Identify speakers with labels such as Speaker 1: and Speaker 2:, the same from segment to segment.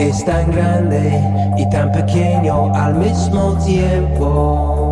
Speaker 1: es tan grande y tan pequeño al mismo tiempo?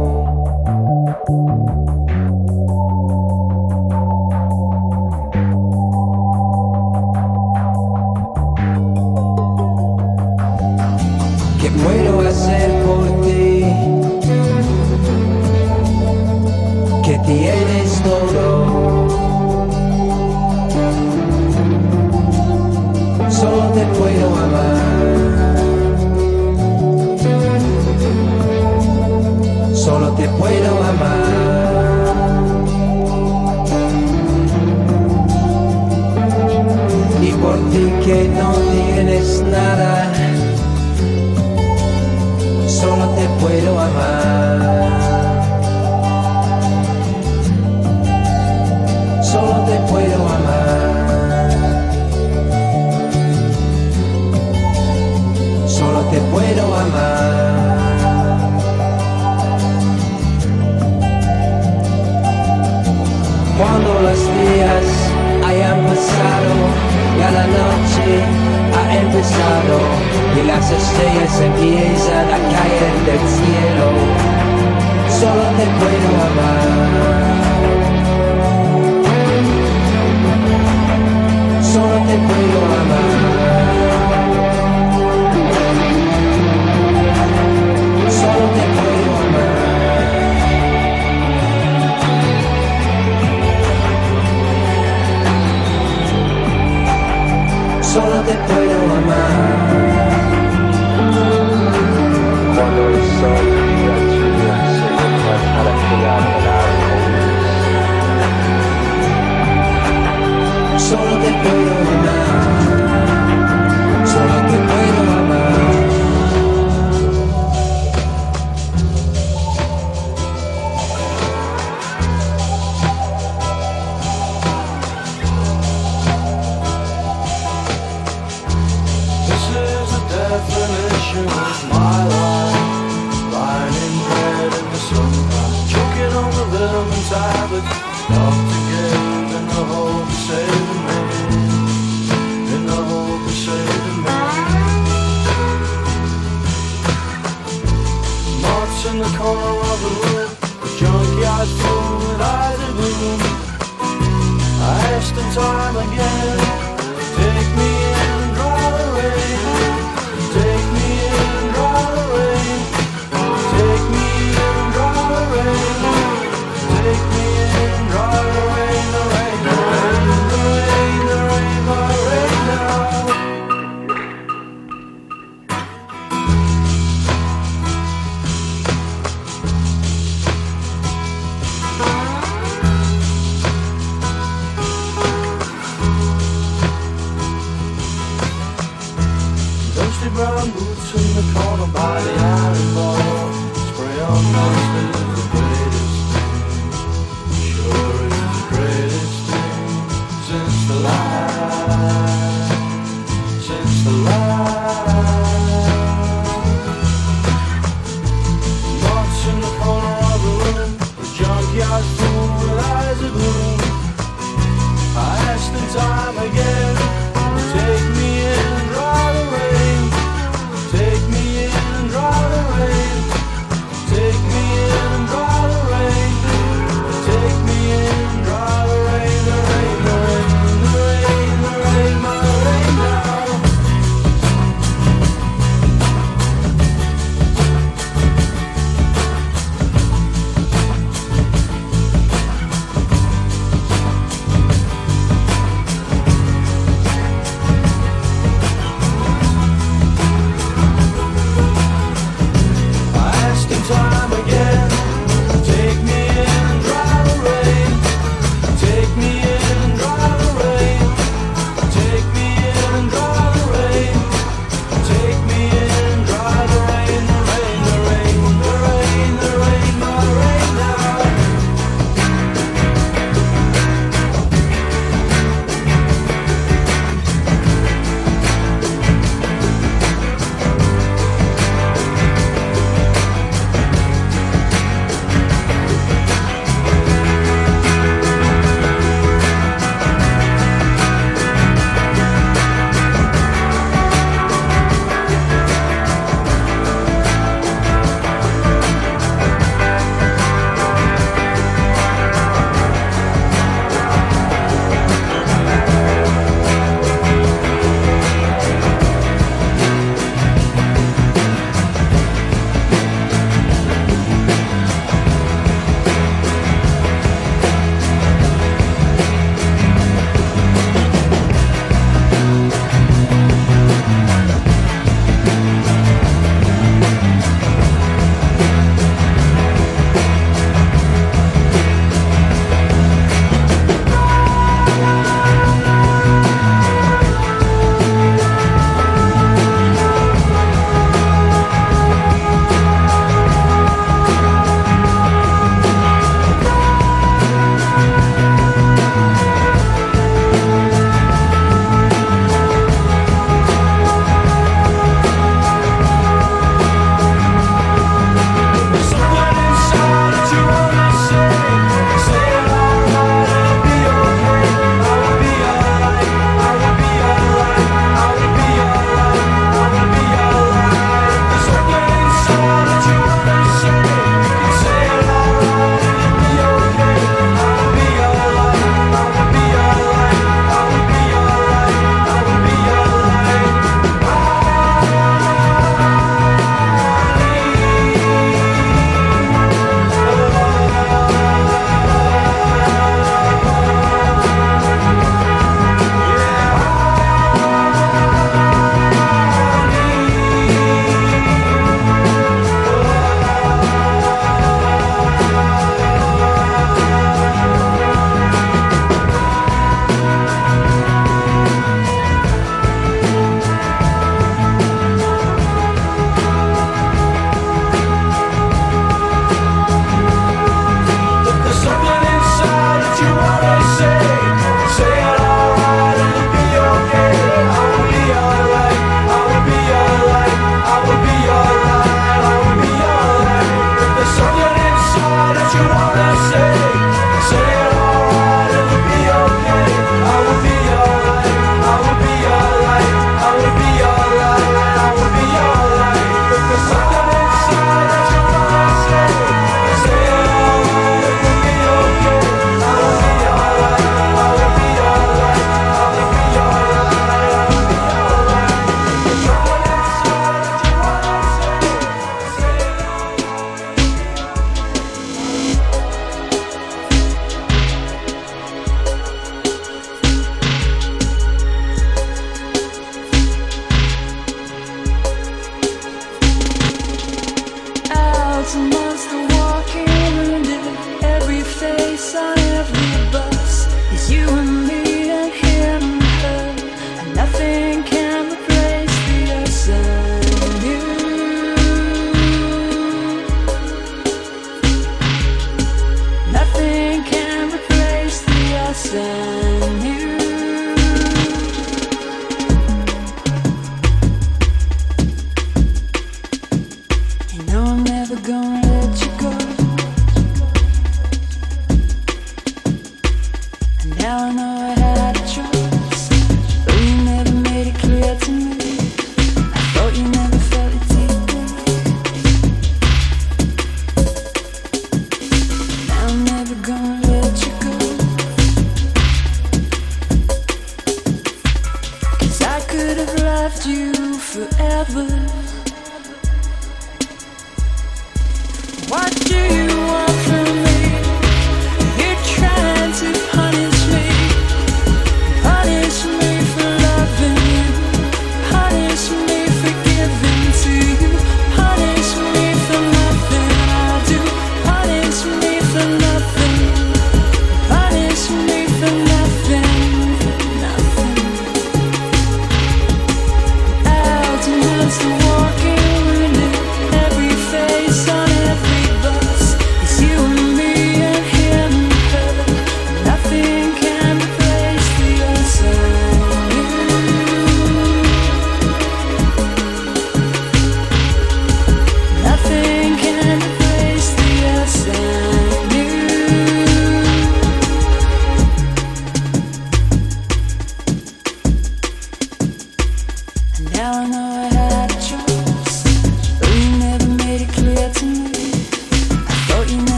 Speaker 1: Solo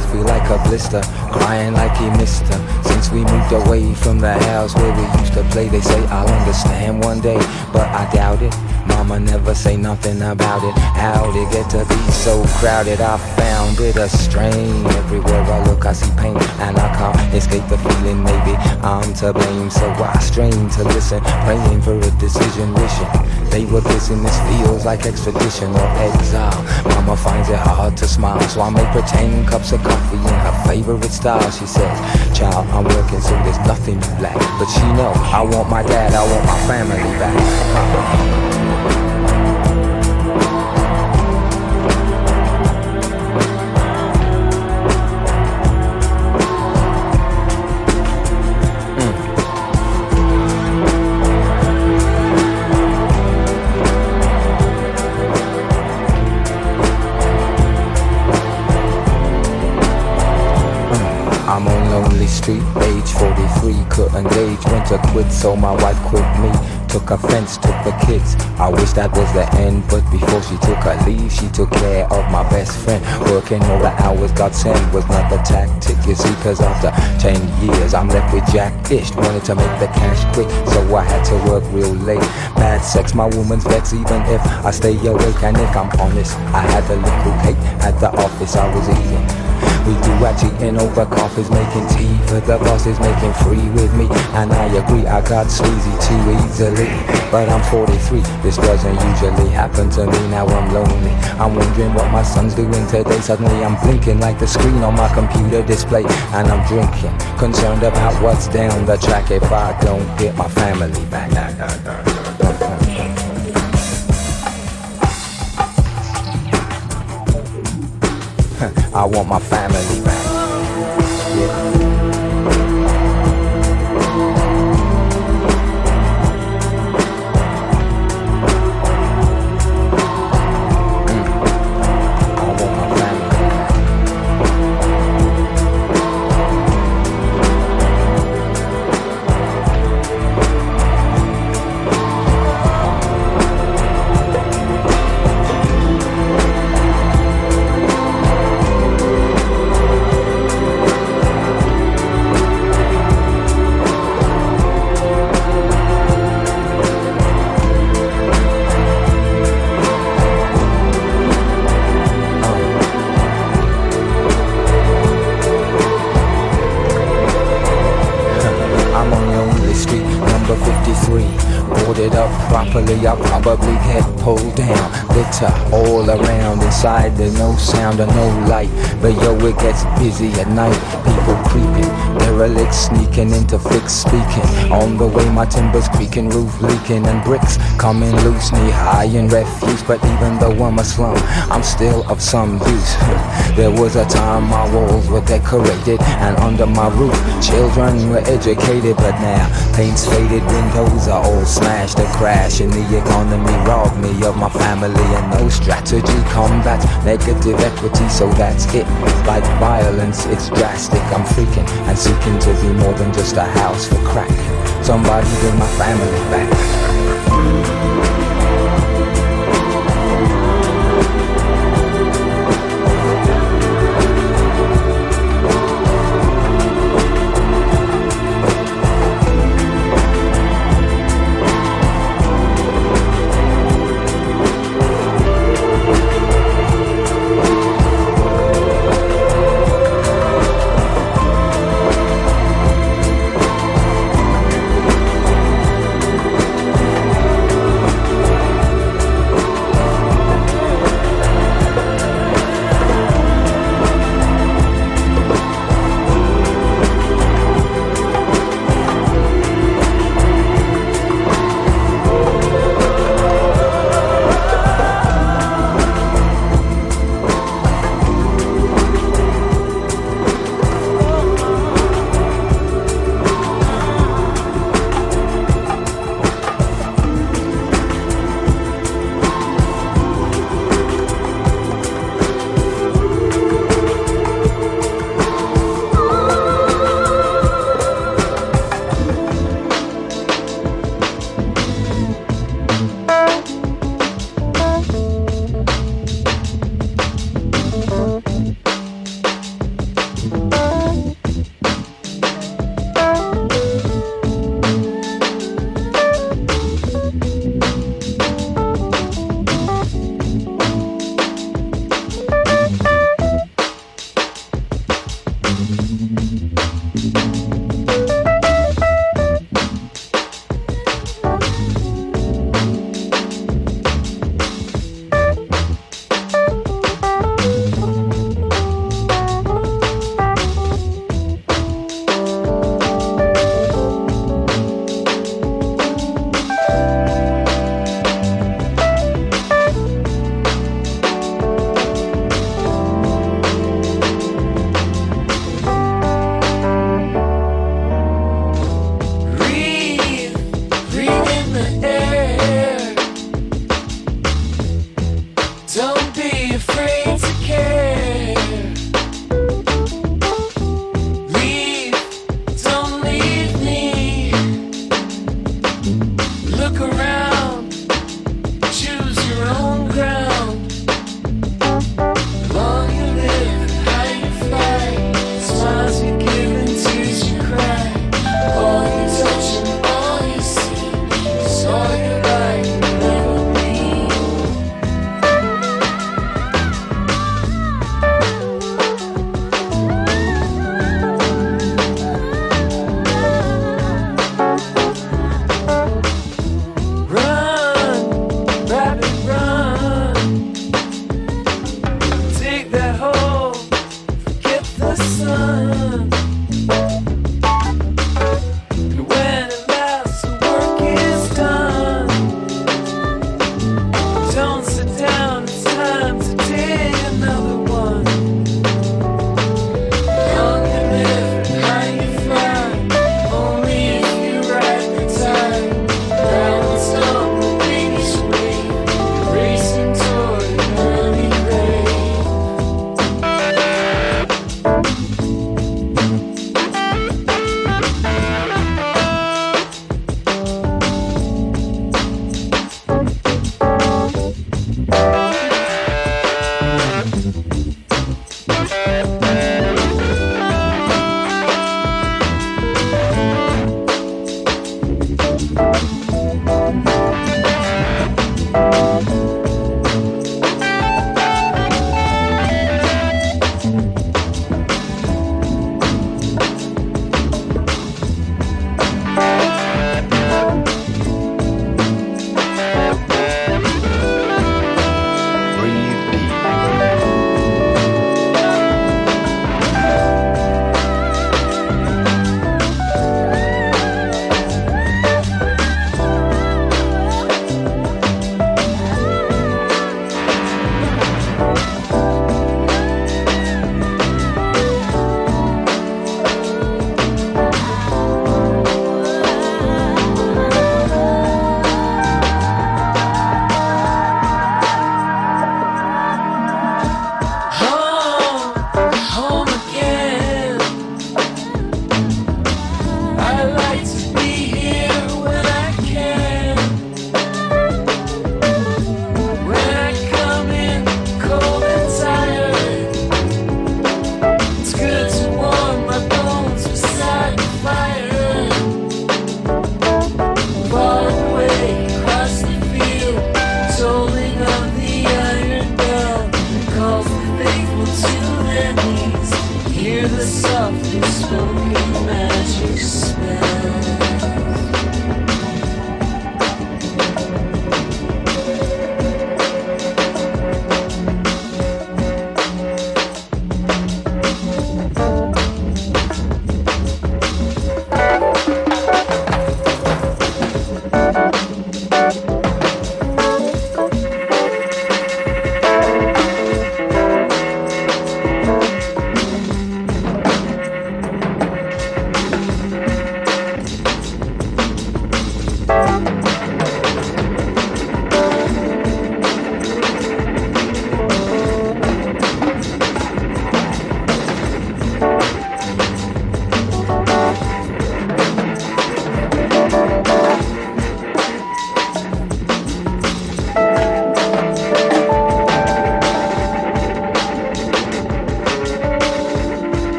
Speaker 2: puffy like a blister, crying like he missed her. Since we moved away from the house where we used to play, they say I'll understand one day, but I doubt it. Mama never say nothing about it. How'd it get to be so crowded? I found it a strain. Everywhere I look, I see pain, and I can't escape the feeling. Maybe I'm to blame, so I strain to listen, praying for a decision, wishing they were. This feels like extradition or exile. Mama finds it hard to smile, so I make pretend cups of coffee in her favorite style. She says, "Child, I'm working, so there's nothing black." But she know I want my dad, I want my family back. To quit, so my wife quit me. Took offense, took the kids. I wish that was the end, but before she took her leave, she took care of my best friend. Working all the hours God sent was not the tactic, you see, cause after 10 years, I'm left with Jack Dish. Wanted to make the cash quick, so I had to work real late. Bad sex, my woman's vex, even if I stay awake. And if I'm honest, I had a little cake at the office I was eating. We do cheating over coffees, making tea for the bosses, making free with me. And I agree, I got sleazy too easily. But I'm 43, this doesn't usually happen to me. Now I'm lonely. I'm wondering what my son's doing today. Suddenly I'm blinking like the screen on my computer display. And I'm drinking, concerned about what's down the track if I don't get my family back. I want my family back. Yeah. All around, inside there's no sound or no light. But yo, it gets busy at night. People creeping, derelict sneaking into fix speaking. On the way, my timbers creaking, roof leaking, and bricks coming loose, knee high in refuse. But even though I'm a slum, I'm still of some use. there was a time my walls were decorated, and under my roof, children were educated. But now, paint's faded, windows are all smashed. A crash in the economy robbed me of my family, and no strategy combats negative equity. So that's it. Like violence, it's drastic. I'm freaking and seeking to be more than just a house for crack. Somebody bring my family back.